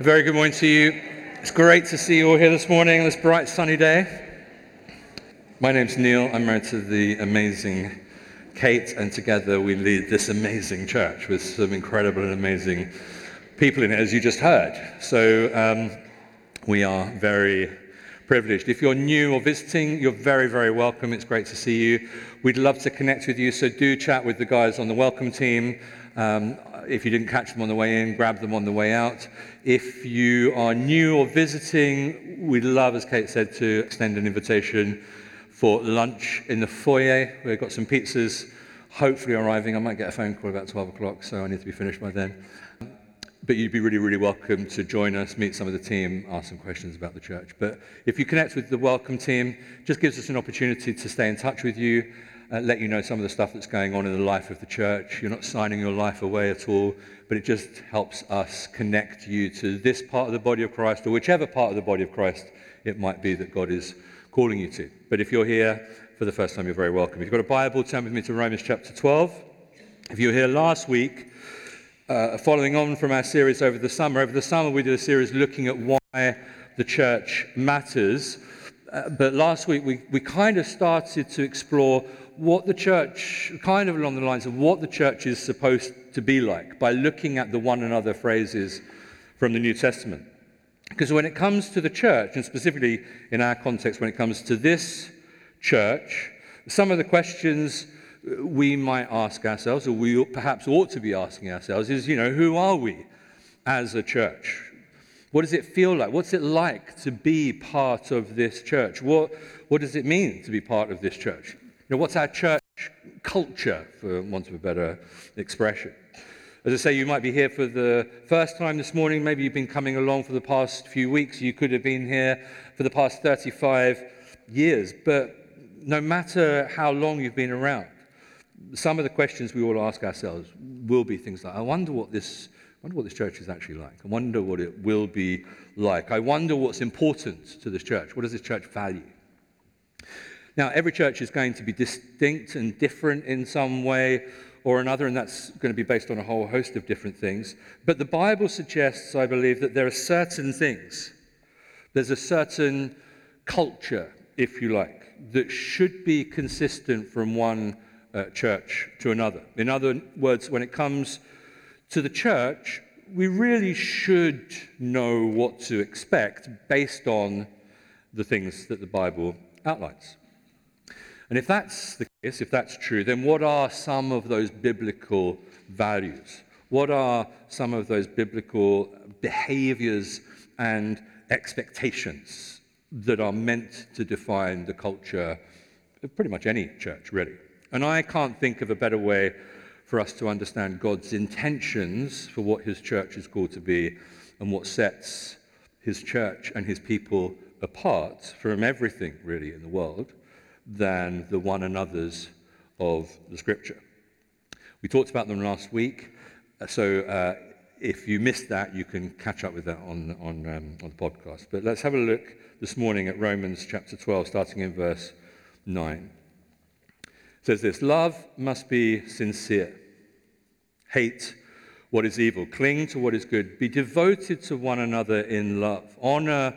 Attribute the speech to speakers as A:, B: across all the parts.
A: Very good morning to you. It's great to see you all here this morning on this bright sunny day. My name's Neil. I'm married to the amazing Kate, and together we lead this amazing church with some incredible and amazing people in it, as you just heard. So um, we are very privileged. If you're new or visiting, you're very, very welcome. It's great to see you. We'd love to connect with you, so do chat with the guys on the welcome team. Um, Uh, if you didn't catch them on the way in, grab them on the way out. If you are new or visiting, we'd love, as Kate said, to extend an invitation for lunch in the foyer. We've got some pizzas hopefully arriving. I might get a phone call about 12 o'clock, so I need to be finished by then but you'd be really, really welcome to join us, meet some of the team, ask some questions about the church. But if you connect with the welcome team, just gives us an opportunity to stay in touch with you, uh, let you know some of the stuff that's going on in the life of the church. You're not signing your life away at all, but it just helps us connect you to this part of the body of Christ or whichever part of the body of Christ it might be that God is calling you to. But if you're here for the first time, you're very welcome. If you've got a Bible, turn with me to Romans chapter 12. If you were here last week, uh, following on from our series over the summer. Over the summer, we did a series looking at why the church matters. Uh, but last week, we, we kind of started to explore what the church, kind of along the lines of what the church is supposed to be like by looking at the one another phrases from the New Testament. Because when it comes to the church, and specifically in our context, when it comes to this church, some of the questions we might ask ourselves, or we perhaps ought to be asking ourselves, is, you know, who are we as a church? What does it feel like? What's it like to be part of this church? What, what does it mean to be part of this church? Know, what's our church culture, for want of a better expression? As I say, you might be here for the first time this morning. Maybe you've been coming along for the past few weeks. You could have been here for the past 35 years. But no matter how long you've been around, some of the questions we all ask ourselves will be things like, I wonder what this, I wonder what this church is actually like. I wonder what it will be like. I wonder what's important to this church. What does this church value? Now, every church is going to be distinct and different in some way or another, and that's going to be based on a whole host of different things. But the Bible suggests, I believe, that there are certain things, there's a certain culture, if you like, that should be consistent from one uh, church to another. In other words, when it comes to the church, we really should know what to expect based on the things that the Bible outlines. And if that's the case, if that's true, then what are some of those biblical values? What are some of those biblical behaviors and expectations that are meant to define the culture of pretty much any church, really? And I can't think of a better way for us to understand God's intentions for what his church is called to be and what sets his church and his people apart from everything really in the world than the one another's of the scripture. We talked about them last week, uh, so uh, if you missed that, you can catch up with that on, on, um, on the podcast. But let's have a look this morning at Romans chapter 12, starting in verse 9 It says this Love must be sincere. Hate what is evil. Cling to what is good. Be devoted to one another in love. Honor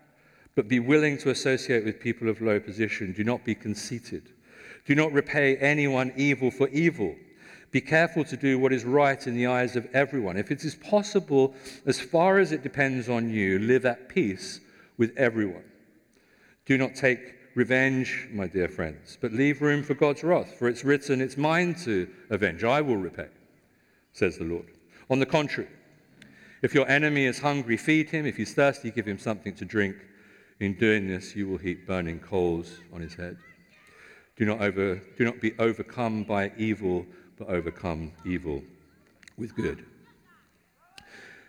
A: but be willing to associate with people of low position. Do not be conceited. Do not repay anyone evil for evil. Be careful to do what is right in the eyes of everyone. If it is possible, as far as it depends on you, live at peace with everyone. Do not take revenge, my dear friends, but leave room for God's wrath, for it's written, It's mine to avenge, I will repay, says the Lord. On the contrary, if your enemy is hungry, feed him. If he's thirsty, give him something to drink. In doing this, you will heap burning coals on his head. Do not, over, do not be overcome by evil, but overcome evil with good.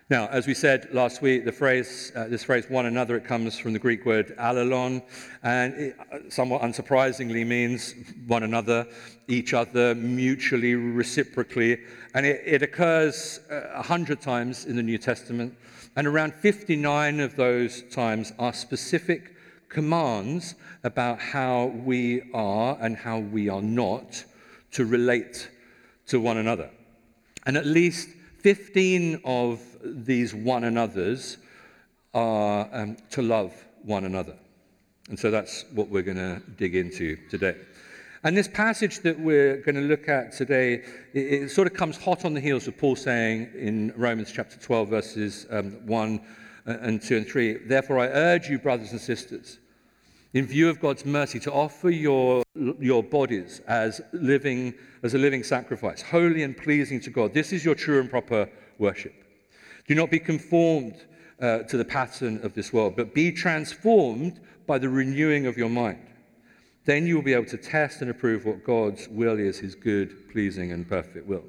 A: Now, as we said last week, the phrase, uh, this phrase one another, it comes from the Greek word allelon, and it uh, somewhat unsurprisingly means one another, each other, mutually, reciprocally. And it, it occurs uh, a hundred times in the New Testament, and around 59 of those times are specific commands about how we are and how we are not to relate to one another. And at least 15 of these one another's are um, to love one another. And so that's what we're going to dig into today. And this passage that we're going to look at today, it, it, sort of comes hot on the heels of Paul saying in Romans chapter 12, verses um, 1 and 2 and 3, Therefore I urge you, brothers and sisters, in view of God's mercy, to offer your, your bodies as, living, as a living sacrifice, holy and pleasing to God. This is your true and proper worship. Do not be conformed uh, to the pattern of this world, but be transformed by the renewing of your mind. Then you will be able to test and approve what God's will is, his good, pleasing, and perfect will.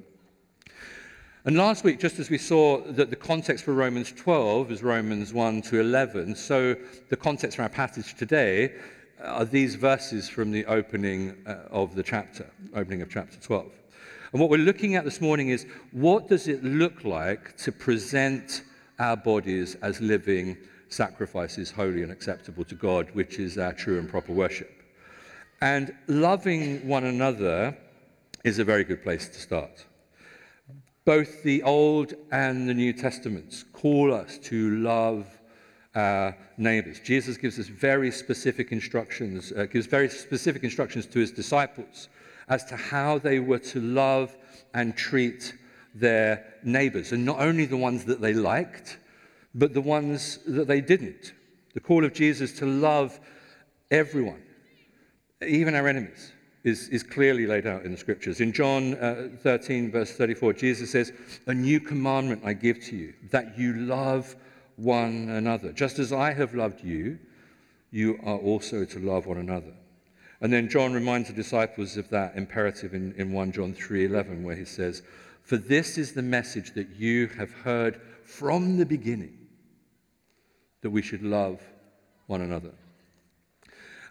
A: And last week, just as we saw that the context for Romans 12 is Romans 1 to 11, so the context for our passage today are these verses from the opening uh, of the chapter, opening of chapter 12. And what we're looking at this morning is what does it look like to present our bodies as living sacrifices, holy and acceptable to God, which is our true and proper worship. And loving one another is a very good place to start. Both the Old and the New Testaments call us to love our neighbors. Jesus gives us very specific instructions, uh, gives very specific instructions to his disciples as to how they were to love and treat their neighbors, and not only the ones that they liked, but the ones that they didn't. The call of Jesus to love everyone, even our enemies is, is clearly laid out in the scriptures. In John uh, 13, verse 34, Jesus says, A new commandment I give to you, that you love one another. Just as I have loved you, you are also to love one another. And then John reminds the disciples of that imperative in, in 1 John 3:11, where he says, For this is the message that you have heard from the beginning, that we should love one another.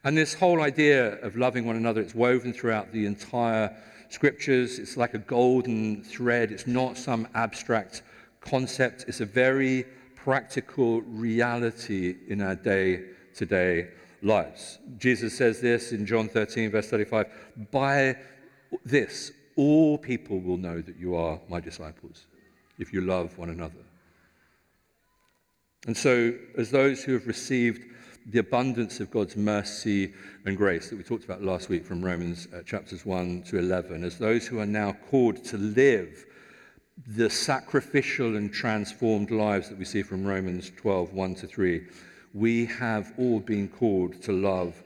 A: And this whole idea of loving one another, it's woven throughout the entire scriptures. It's like a golden thread. It's not some abstract concept. It's a very practical reality in our day to day lives. Jesus says this in John 13, verse 35 By this, all people will know that you are my disciples, if you love one another. And so, as those who have received the abundance of God's mercy and grace that we talked about last week from Romans uh, chapters 1 to 11, as those who are now called to live the sacrificial and transformed lives that we see from Romans 12 1 to 3, we have all been called to love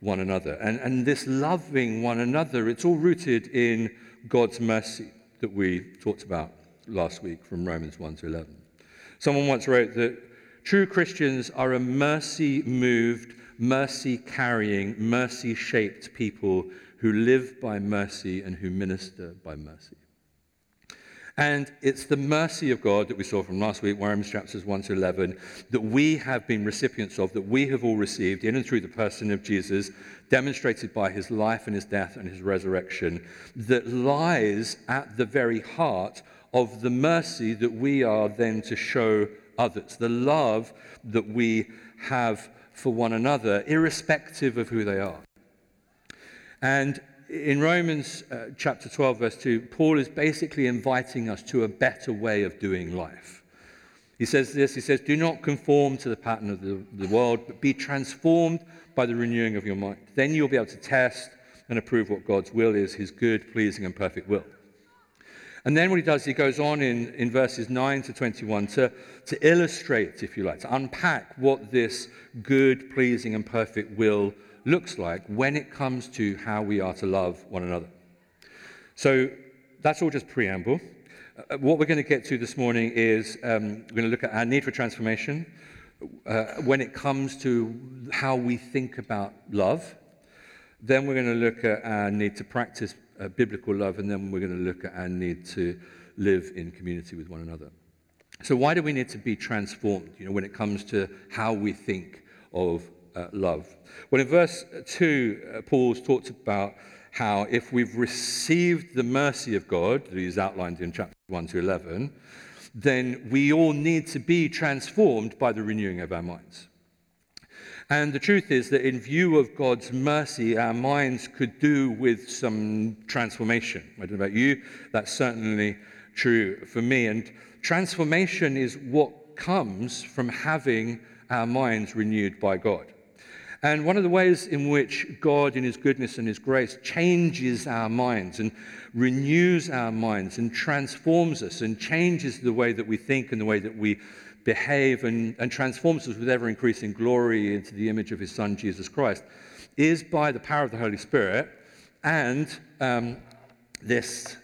A: one another. And, and this loving one another, it's all rooted in God's mercy that we talked about last week from Romans 1 to 11. Someone once wrote that True Christians are a mercy moved, mercy carrying, mercy shaped people who live by mercy and who minister by mercy. And it's the mercy of God that we saw from last week, Romans chapters 1 to 11, that we have been recipients of, that we have all received in and through the person of Jesus, demonstrated by his life and his death and his resurrection, that lies at the very heart of the mercy that we are then to show others, the love that we have for one another, irrespective of who they are. And in Romans uh, chapter 12, verse 2, Paul is basically inviting us to a better way of doing life. He says this He says, Do not conform to the pattern of the, the world, but be transformed by the renewing of your mind. Then you'll be able to test and approve what God's will is, his good, pleasing, and perfect will. And then what he does, he goes on in, in verses 9 to 21 to, to illustrate, if you like, to unpack what this good, pleasing, and perfect will looks like when it comes to how we are to love one another. So that's all just preamble. Uh, what we're going to get to this morning is um, we're going to look at our need for transformation uh, when it comes to how we think about love. Then we're going to look at our need to practice uh, biblical love, and then we're going to look at our need to live in community with one another. So, why do we need to be transformed you know, when it comes to how we think of uh, love? Well, in verse 2, uh, Paul talks about how if we've received the mercy of God, that he's outlined in chapter 1 to 11, then we all need to be transformed by the renewing of our minds. And the truth is that in view of God's mercy, our minds could do with some transformation. I don't know about you, that's certainly true for me. And transformation is what comes from having our minds renewed by God. And one of the ways in which God, in His goodness and His grace, changes our minds and renews our minds and transforms us and changes the way that we think and the way that we behave and, and transforms us with ever increasing glory into the image of his Son, Jesus Christ, is by the power of the Holy Spirit and um, this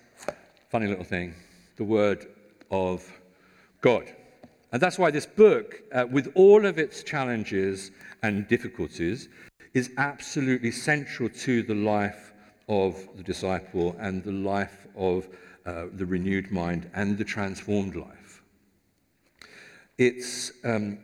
A: funny little thing, the Word of God. And that's why this book, uh, with all of its challenges and difficulties, is absolutely central to the life of the disciple and the life of uh, the renewed mind and the transformed life. It's, um,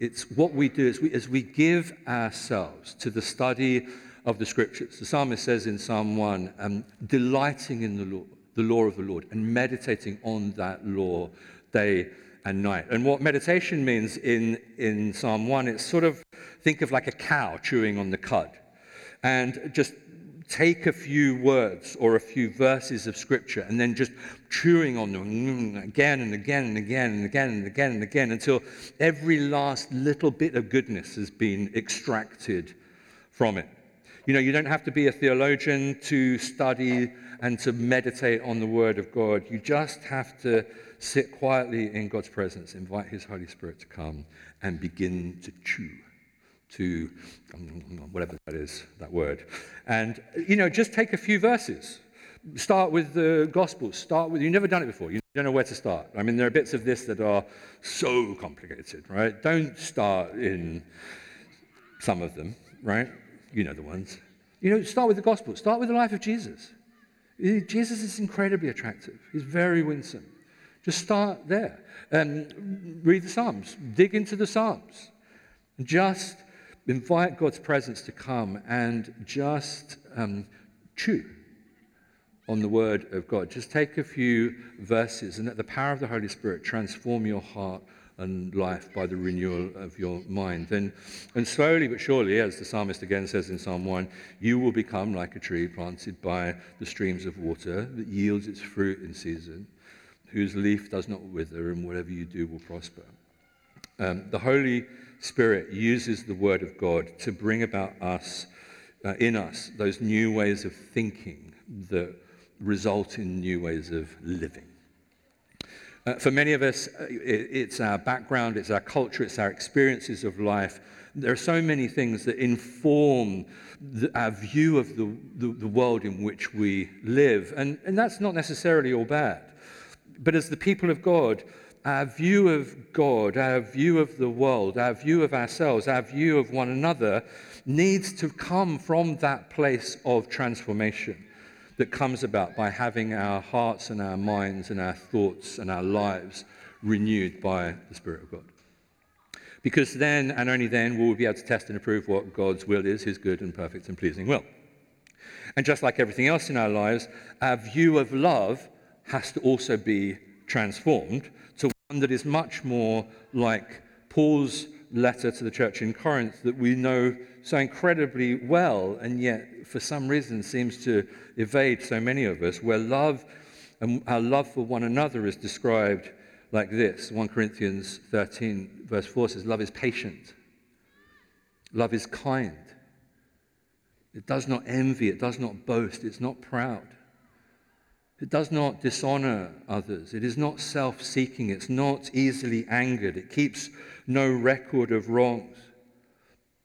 A: it's what we do is we, as we give ourselves to the study of the scriptures. The psalmist says in Psalm 1, um, delighting in the law, the law of the Lord and meditating on that law day and night. And what meditation means in, in Psalm 1, it's sort of think of like a cow chewing on the cud. And just take a few words or a few verses of scripture and then just chewing on them again and again and again and again and again and again until every last little bit of goodness has been extracted from it. You know, you don't have to be a theologian to study and to meditate on the Word of God. You just have to sit quietly in God's presence, invite His Holy Spirit to come and begin to chew to um, whatever that is, that word. And, you know, just take a few verses. Start with the Gospels. Start with, you've never done it before. You don't know where to start. I mean, there are bits of this that are so complicated, right? Don't start in some of them, right? You know the ones. You know, start with the Gospel. Start with the life of Jesus. Jesus is incredibly attractive. He's very winsome. Just start there. and read the Psalms. Dig into the Psalms. Just invite God's presence to come and just um, chew on the Word of God. Just take a few verses and let the power of the Holy Spirit transform your heart and life by the renewal of your mind. And, and slowly but surely, as the psalmist again says in Psalm 1, you will become like a tree planted by the streams of water that yields its fruit in season, whose leaf does not wither, and whatever you do will prosper. Um, the Holy Spirit uses the Word of God to bring about us, uh, in us, those new ways of thinking that result in new ways of living. Uh, for many of us, uh, it, it's our background, it's our culture, it's our experiences of life. There are so many things that inform the, our view of the, the, the world in which we live. And, and that's not necessarily all bad. But as the people of God, our view of God, our view of the world, our view of ourselves, our view of one another needs to come from that place of transformation that comes about by having our hearts and our minds and our thoughts and our lives renewed by the Spirit of God. Because then and only then will we be able to test and approve what God's will is, his good and perfect and pleasing will. And just like everything else in our lives, our view of love has to also be transformed one that is much more like Paul's letter to the church in Corinth that we know so incredibly well, and yet for some reason seems to evade so many of us, where love and our love for one another is described like this 1 Corinthians 13, verse 4 says, Love is patient, love is kind. It does not envy, it does not boast, it's not proud. It does not dishonor others. It is not self seeking. It's not easily angered. It keeps no record of wrongs.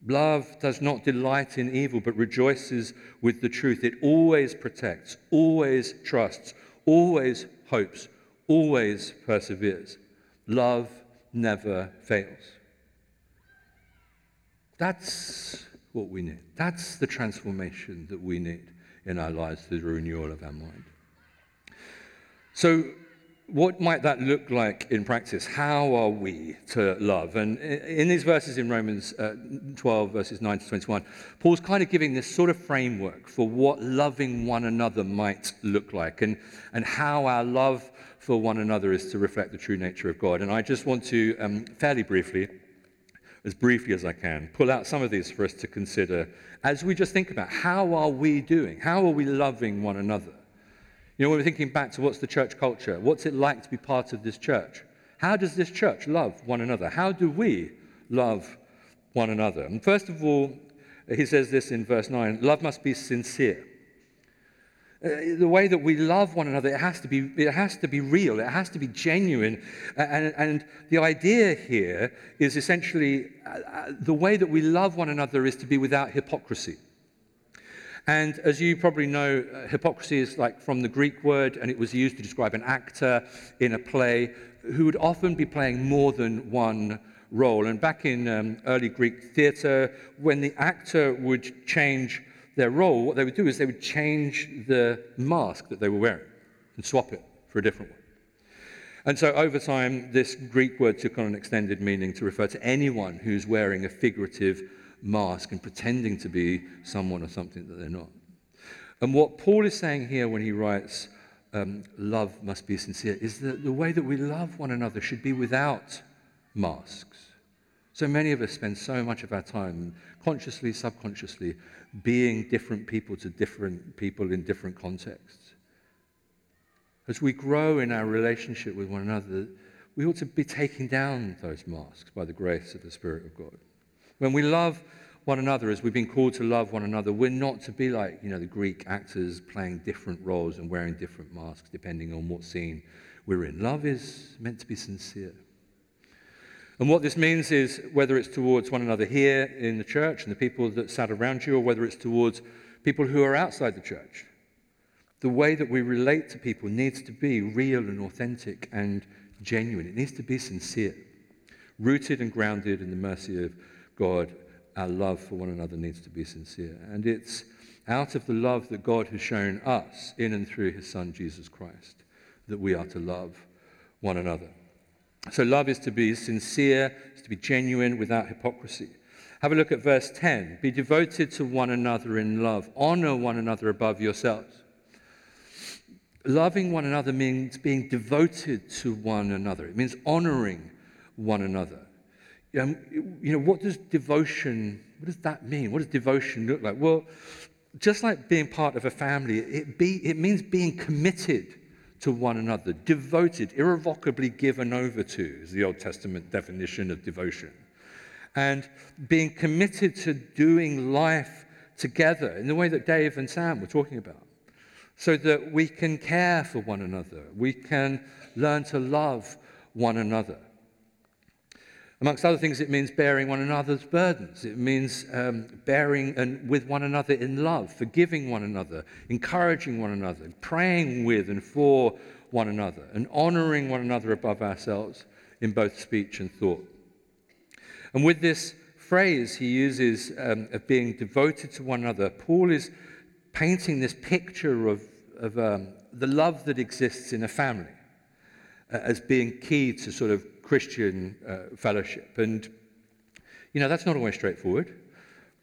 A: Love does not delight in evil, but rejoices with the truth. It always protects, always trusts, always hopes, always perseveres. Love never fails. That's what we need. That's the transformation that we need in our lives through the renewal of our mind. So, what might that look like in practice? How are we to love? And in these verses in Romans uh, 12, verses 9 to 21, Paul's kind of giving this sort of framework for what loving one another might look like and, and how our love for one another is to reflect the true nature of God. And I just want to, um, fairly briefly, as briefly as I can, pull out some of these for us to consider as we just think about how are we doing? How are we loving one another? You know, when we're thinking back to what's the church culture, what's it like to be part of this church? How does this church love one another? How do we love one another? And first of all, he says this in verse 9 love must be sincere. Uh, the way that we love one another, it has to be, it has to be real, it has to be genuine. And, and the idea here is essentially uh, uh, the way that we love one another is to be without hypocrisy. And as you probably know, uh, hypocrisy is like from the Greek word, and it was used to describe an actor in a play who would often be playing more than one role. And back in um, early Greek theatre, when the actor would change their role, what they would do is they would change the mask that they were wearing and swap it for a different one. And so over time, this Greek word took on an extended meaning to refer to anyone who's wearing a figurative mask and pretending to be someone or something that they're not. And what Paul is saying here when he writes, um, love must be sincere, is that the way that we love one another should be without masks. So many of us spend so much of our time, consciously, subconsciously, being different people to different people in different contexts. As we grow in our relationship with one another, we ought to be taking down those masks by the grace of the Spirit of God. When we love one another as we've been called to love one another, we're not to be like, you know, the Greek actors playing different roles and wearing different masks depending on what scene we're in. Love is meant to be sincere. And what this means is whether it's towards one another here in the church and the people that sat around you, or whether it's towards people who are outside the church, the way that we relate to people needs to be real and authentic and genuine. It needs to be sincere, rooted and grounded in the mercy of God, our love for one another needs to be sincere. And it's out of the love that God has shown us in and through his Son, Jesus Christ, that we are to love one another. So, love is to be sincere, is to be genuine without hypocrisy. Have a look at verse 10. Be devoted to one another in love, honor one another above yourselves. Loving one another means being devoted to one another, it means honoring one another. Um, you know, what does devotion, what does that mean? What does devotion look like? Well, just like being part of a family, it, be, it means being committed to one another, devoted, irrevocably given over to, is the Old Testament definition of devotion. And being committed to doing life together in the way that Dave and Sam were talking about, so that we can care for one another, we can learn to love one another. Amongst other things, it means bearing one another's burdens. It means um, bearing and with one another in love, forgiving one another, encouraging one another, praying with and for one another, and honoring one another above ourselves in both speech and thought. And with this phrase he uses um, of being devoted to one another, Paul is painting this picture of, of um, the love that exists in a family uh, as being key to sort of Christian uh, fellowship. And, you know, that's not always straightforward.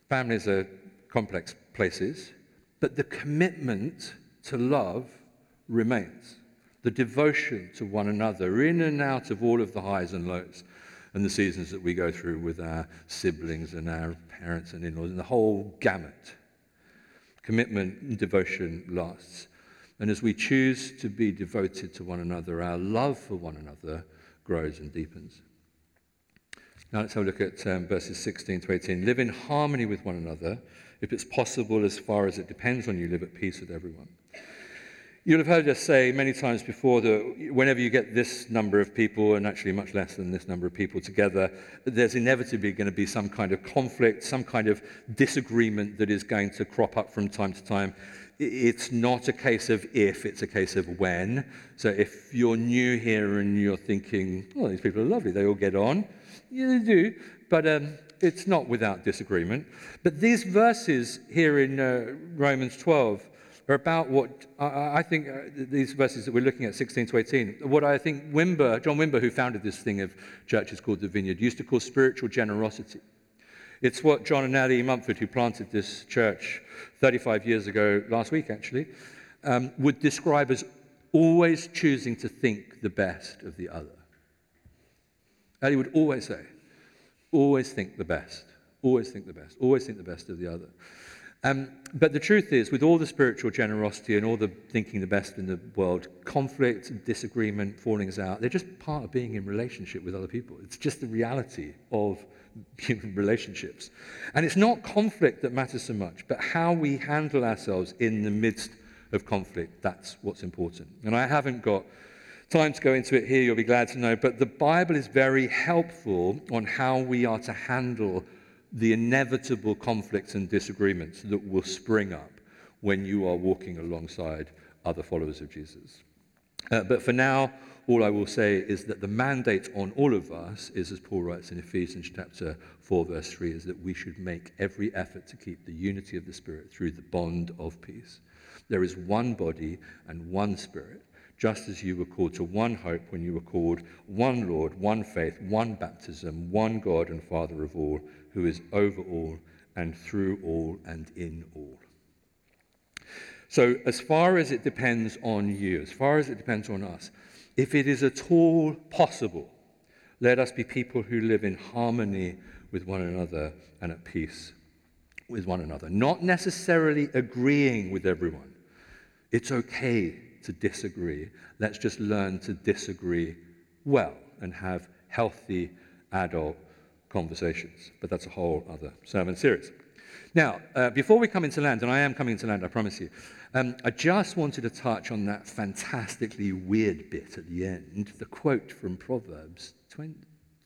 A: Families are complex places, but the commitment to love remains. The devotion to one another, in and out of all of the highs and lows and the seasons that we go through with our siblings and our parents and in laws, and the whole gamut. Commitment and devotion lasts. And as we choose to be devoted to one another, our love for one another grows and deepens. Now let's have a look at um, verses 16 to 18. Live in harmony with one another. If it's possible, as far as it depends on you, live at peace with everyone. You'll have heard us say many times before that whenever you get this number of people, and actually much less than this number of people together, there's inevitably going to be some kind of conflict, some kind of disagreement that is going to crop up from time to time it's not a case of if, it's a case of when. So if you're new here and you're thinking, oh, these people are lovely, they all get on, yeah, they do, but um, it's not without disagreement. But these verses here in uh, Romans 12 are about what I, I think uh, these verses that we're looking at, 16 to 18, what I think Wimber, John Wimber, who founded this thing of churches called the Vineyard, used to call spiritual generosity. It's what John and Ellie Mumford, who planted this church 35 years ago, last week actually, um, would describe as always choosing to think the best of the other. Ellie would always say, always think the best, always think the best, always think the best of the other. Um, but the truth is, with all the spiritual generosity and all the thinking the best in the world, conflict, disagreement, fallings out, they're just part of being in relationship with other people. It's just the reality of human relationships. And it's not conflict that matters so much, but how we handle ourselves in the midst of conflict. That's what's important. And I haven't got time to go into it here, you'll be glad to know, but the Bible is very helpful on how we are to handle the inevitable conflicts and disagreements that will spring up when you are walking alongside other followers of Jesus. Uh, but for now, all I will say is that the mandate on all of us is, as Paul writes in Ephesians chapter 4, verse 3, is that we should make every effort to keep the unity of the Spirit through the bond of peace. There is one body and one Spirit, just as you were called to one hope when you were called one Lord, one faith, one baptism, one God and Father of all, who is over all and through all and in all. So, as far as it depends on you, as far as it depends on us, if it is at all possible, let us be people who live in harmony with one another and at peace with one another, not necessarily agreeing with everyone. It's okay to disagree. Let's just learn to disagree well and have healthy adult conversations. But that's a whole other sermon series. Now, uh, before we come into land, and I am coming into land, I promise you, um, I just wanted to touch on that fantastically weird bit at the end, the quote from Proverbs 20,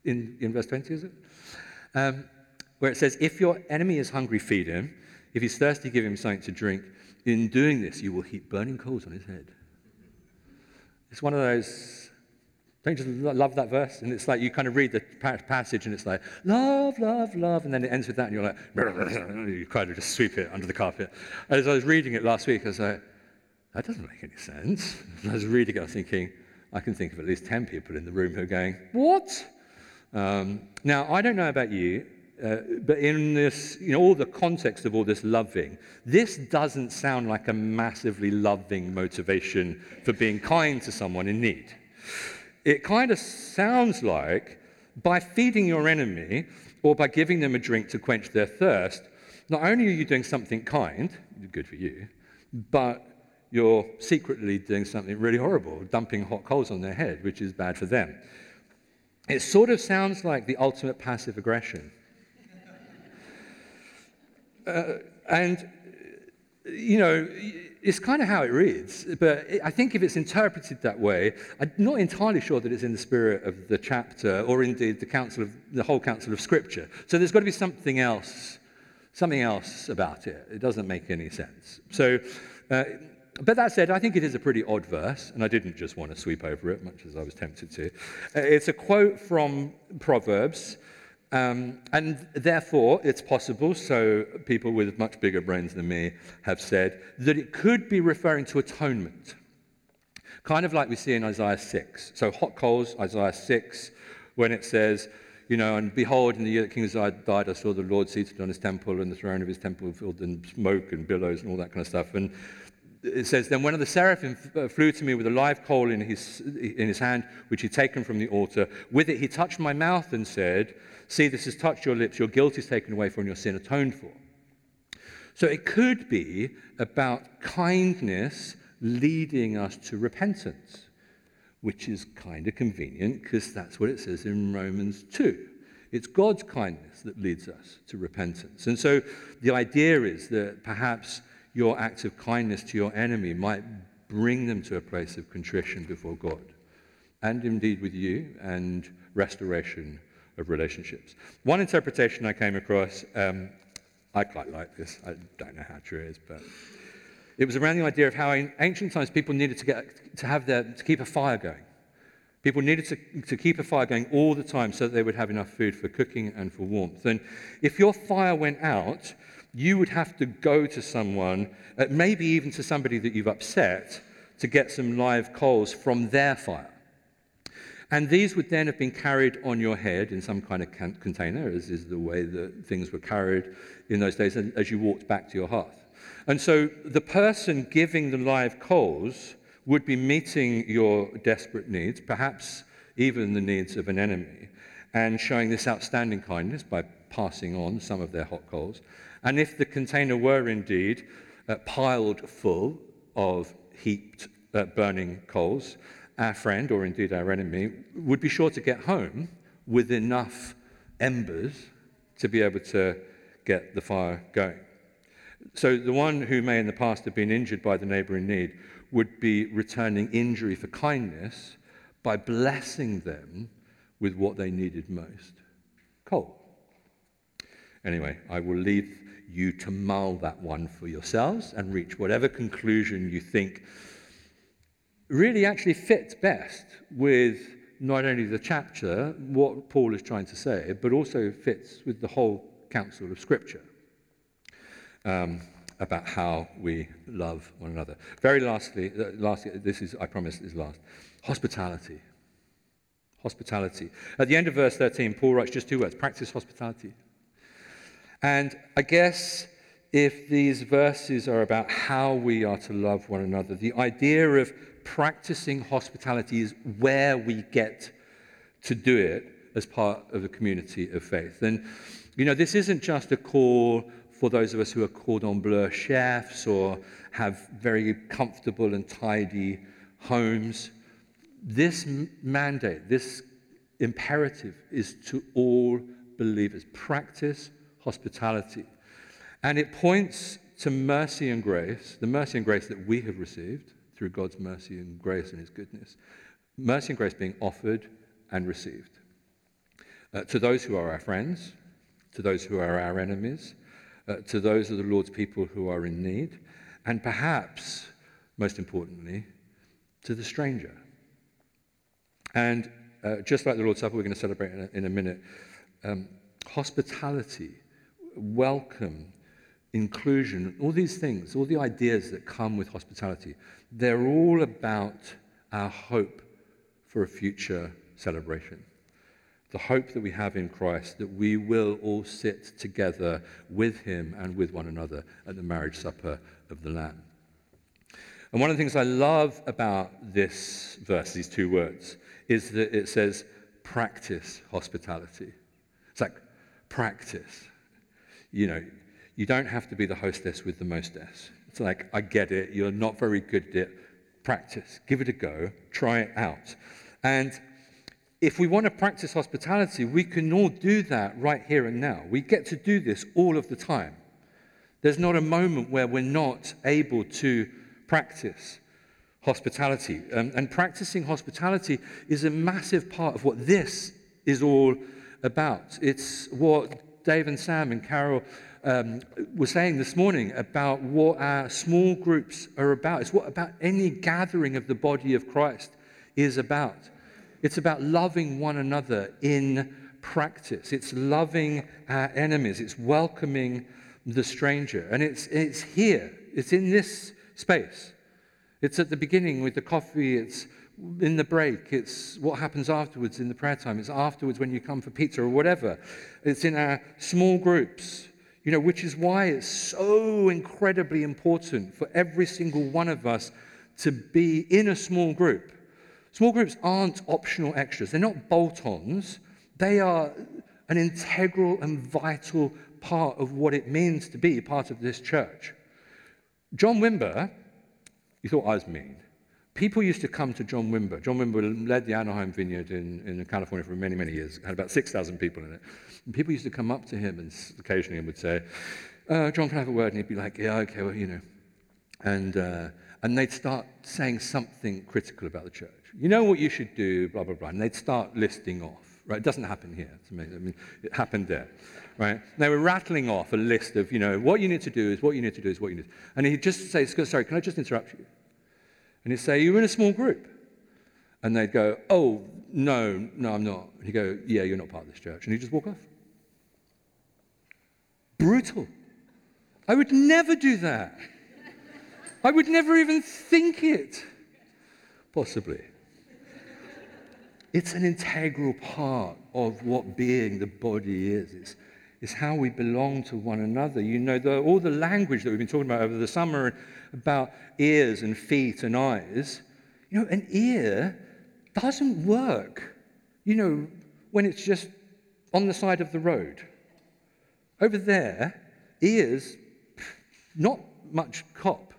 A: in, in verse 20, is it? Um, where it says, If your enemy is hungry, feed him. If he's thirsty, give him something to drink. In doing this, you will heap burning coals on his head. It's one of those, don't you just love that verse? And it's like you kind of read the passage and it's like, love, love, love. And then it ends with that and you're like, you kind of just sweep it under the carpet. As I was reading it last week, I was like, that doesn't make any sense. And I was reading it, I was thinking, I can think of at least 10 people in the room who are going, what? Um, now, I don't know about you, uh, but in this, you know, all the context of all this loving, this doesn't sound like a massively loving motivation for being kind to someone in need. It kind of sounds like by feeding your enemy or by giving them a drink to quench their thirst, not only are you doing something kind, good for you, but you're secretly doing something really horrible, dumping hot coals on their head, which is bad for them. It sort of sounds like the ultimate passive aggression. Uh, and, you know, it's kind of how it reads, but I think if it's interpreted that way, I'm not entirely sure that it's in the spirit of the chapter or indeed the counsel of the whole counsel of Scripture. So there's got to be something else, something else about it. It doesn't make any sense. So, uh, but that said, I think it is a pretty odd verse, and I didn't just want to sweep over it, much as I was tempted to. Uh, it's a quote from Proverbs. Um, and therefore, it's possible, so people with much bigger brains than me have said, that it could be referring to atonement. Kind of like we see in Isaiah 6. So, hot coals, Isaiah 6, when it says, you know, and behold, in the year that King Uzziah died, I saw the Lord seated on his temple, and the throne of his temple filled in smoke and billows and all that kind of stuff. And it says, Then one of the seraphim uh, flew to me with a live coal in his, in his hand, which he'd taken from the altar. With it, he touched my mouth and said, See, this has touched your lips. Your guilt is taken away from your sin atoned for. So it could be about kindness leading us to repentance, which is kind of convenient because that's what it says in Romans 2. It's God's kindness that leads us to repentance. And so the idea is that perhaps your act of kindness to your enemy might bring them to a place of contrition before God, and indeed with you, and restoration of relationships. One interpretation I came across, um, I quite like this, I don't know how true it is, but it was around the idea of how in ancient times people needed to, get, to, have their, to keep a fire going. People needed to, to keep a fire going all the time so that they would have enough food for cooking and for warmth. And if your fire went out, you would have to go to someone, uh, maybe even to somebody that you've upset, to get some live coals from their fire. And these would then have been carried on your head in some kind of can- container, as is the way that things were carried in those days, as you walked back to your hearth. And so the person giving the live coals would be meeting your desperate needs, perhaps even the needs of an enemy, and showing this outstanding kindness by passing on some of their hot coals. And if the container were indeed uh, piled full of heaped uh, burning coals, our friend, or indeed our enemy, would be sure to get home with enough embers to be able to get the fire going. So the one who may in the past have been injured by the neighbor in need would be returning injury for kindness by blessing them with what they needed most coal. Anyway, I will leave you to mull that one for yourselves and reach whatever conclusion you think really actually fits best with not only the chapter, what Paul is trying to say, but also fits with the whole counsel of Scripture um, about how we love one another. Very lastly, uh, lastly, this is, I promise, is last. Hospitality. Hospitality. At the end of verse 13, Paul writes just two words practice hospitality. And I guess if these verses are about how we are to love one another, the idea of practicing hospitality is where we get to do it as part of the community of faith. And, you know, this isn't just a call for those of us who are cordon bleu chefs or have very comfortable and tidy homes. This mandate, this imperative is to all believers. Practice hospitality. And it points to mercy and grace, the mercy and grace that we have received through God's mercy and grace and His goodness. Mercy and grace being offered and received. Uh, to those who are our friends, to those who are our enemies, uh, to those of the Lord's people who are in need, and perhaps, most importantly, to the stranger. And uh, just like the Lord's Supper, we're going to celebrate in a, in a minute, um, hospitality, welcome, inclusion, all these things, all the ideas that come with hospitality, they're all about our hope for a future celebration. The hope that we have in Christ that we will all sit together with Him and with one another at the marriage supper of the Lamb. And one of the things I love about this verse, these two words, is that it says, practice hospitality. It's like, practice. You know, you don't have to be the hostess with the mostess. It's like, I get it, you're not very good at it. Practice, give it a go, try it out. And if we want to practice hospitality, we can all do that right here and now. We get to do this all of the time. There's not a moment where we're not able to practice hospitality. Um, and practicing hospitality is a massive part of what this is all about. It's what Dave and Sam and Carol um, were saying this morning about what our small groups are about. It's what about any gathering of the body of Christ is about. It's about loving one another in practice. It's loving our enemies. It's welcoming the stranger. And it's, it's here, it's in this space. It's at the beginning with the coffee, it's in the break, it's what happens afterwards in the prayer time, it's afterwards when you come for pizza or whatever. It's in our small groups, you know, which is why it's so incredibly important for every single one of us to be in a small group. Small groups aren't optional extras, they're not bolt ons, they are an integral and vital part of what it means to be part of this church. John Wimber, you thought I was mean. People used to come to John Wimber. John Wimber led the Anaheim Vineyard in, in California for many, many years, had about 6,000 people in it. And people used to come up to him and occasionally and would say, uh, John, can I have a word? And he'd be like, yeah, okay, well, you know. And, uh, and they'd start saying something critical about the church. You know what you should do, blah, blah, blah. And they'd start listing off, right? It doesn't happen here. It's amazing. I mean, it happened there, right? They were rattling off a list of, you know, what you need to do is what you need to do is what you need. And he'd just say, sorry, can I just interrupt you? And he'd say, you're in a small group. And they'd go, oh, no, no, I'm not. And he'd go, yeah, you're not part of this church. And he'd just walk off brutal. I would never do that. I would never even think it. Possibly. It's an integral part of what being the body is. It's, it's how we belong to one another. You know, the, all the language that we've been talking about over the summer about ears and feet and eyes, you know, an ear doesn't work, you know, when it's just on the side of the road. Over there, ears, not much cop.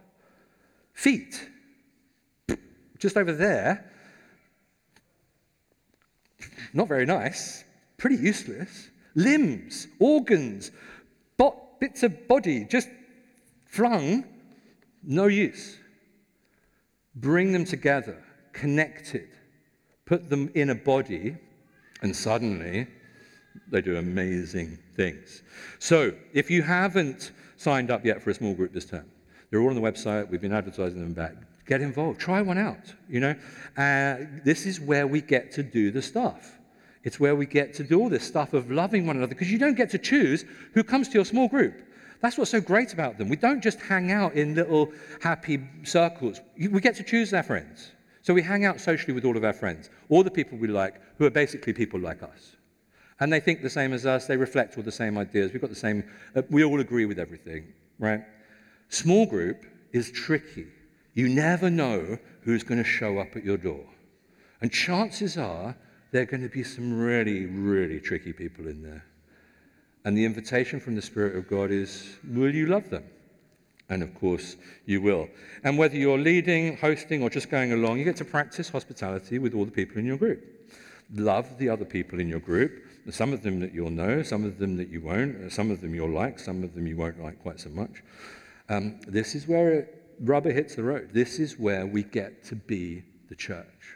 A: Feet, just over there, not very nice, pretty useless. Limbs, organs, bits of body just flung, no use. Bring them together, connected, put them in a body, and suddenly they do amazing things. So, if you haven't signed up yet for a small group this term, they're all on the website. We've been advertising them back. Get involved. Try one out. You know, uh, this is where we get to do the stuff. It's where we get to do all this stuff of loving one another because you don't get to choose who comes to your small group. That's what's so great about them. We don't just hang out in little happy circles. We get to choose our friends. So we hang out socially with all of our friends, all the people we like, who are basically people like us. And they think the same as us, they reflect all the same ideas. We've got the same, uh, we all agree with everything, right? Small group is tricky. You never know who's going to show up at your door. And chances are there are going to be some really, really tricky people in there. And the invitation from the Spirit of God is will you love them? And of course, you will. And whether you're leading, hosting, or just going along, you get to practice hospitality with all the people in your group. Love the other people in your group. Some of them that you'll know, some of them that you won't, some of them you'll like, some of them you won't like quite so much. Um, this is where rubber hits the road. This is where we get to be the church.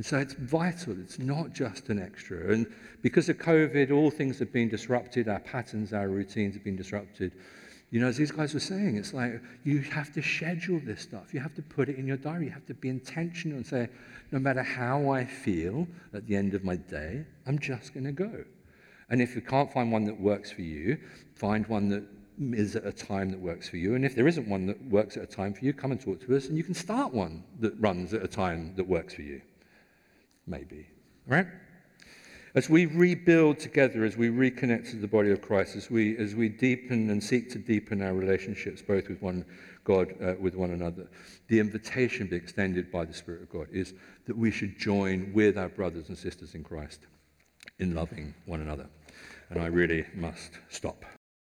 A: And so it's vital. It's not just an extra. And because of COVID, all things have been disrupted. Our patterns, our routines have been disrupted. You know, as these guys were saying, it's like you have to schedule this stuff. You have to put it in your diary. You have to be intentional and say, no matter how I feel at the end of my day, I'm just going to go. And if you can't find one that works for you, find one that is at a time that works for you. And if there isn't one that works at a time for you, come and talk to us, and you can start one that runs at a time that works for you maybe. Right? As we rebuild together, as we reconnect to the body of Christ, as we, as we deepen and seek to deepen our relationships, both with one God, uh, with one another, the invitation being extended by the Spirit of God is that we should join with our brothers and sisters in Christ in loving one another. And I really must stop.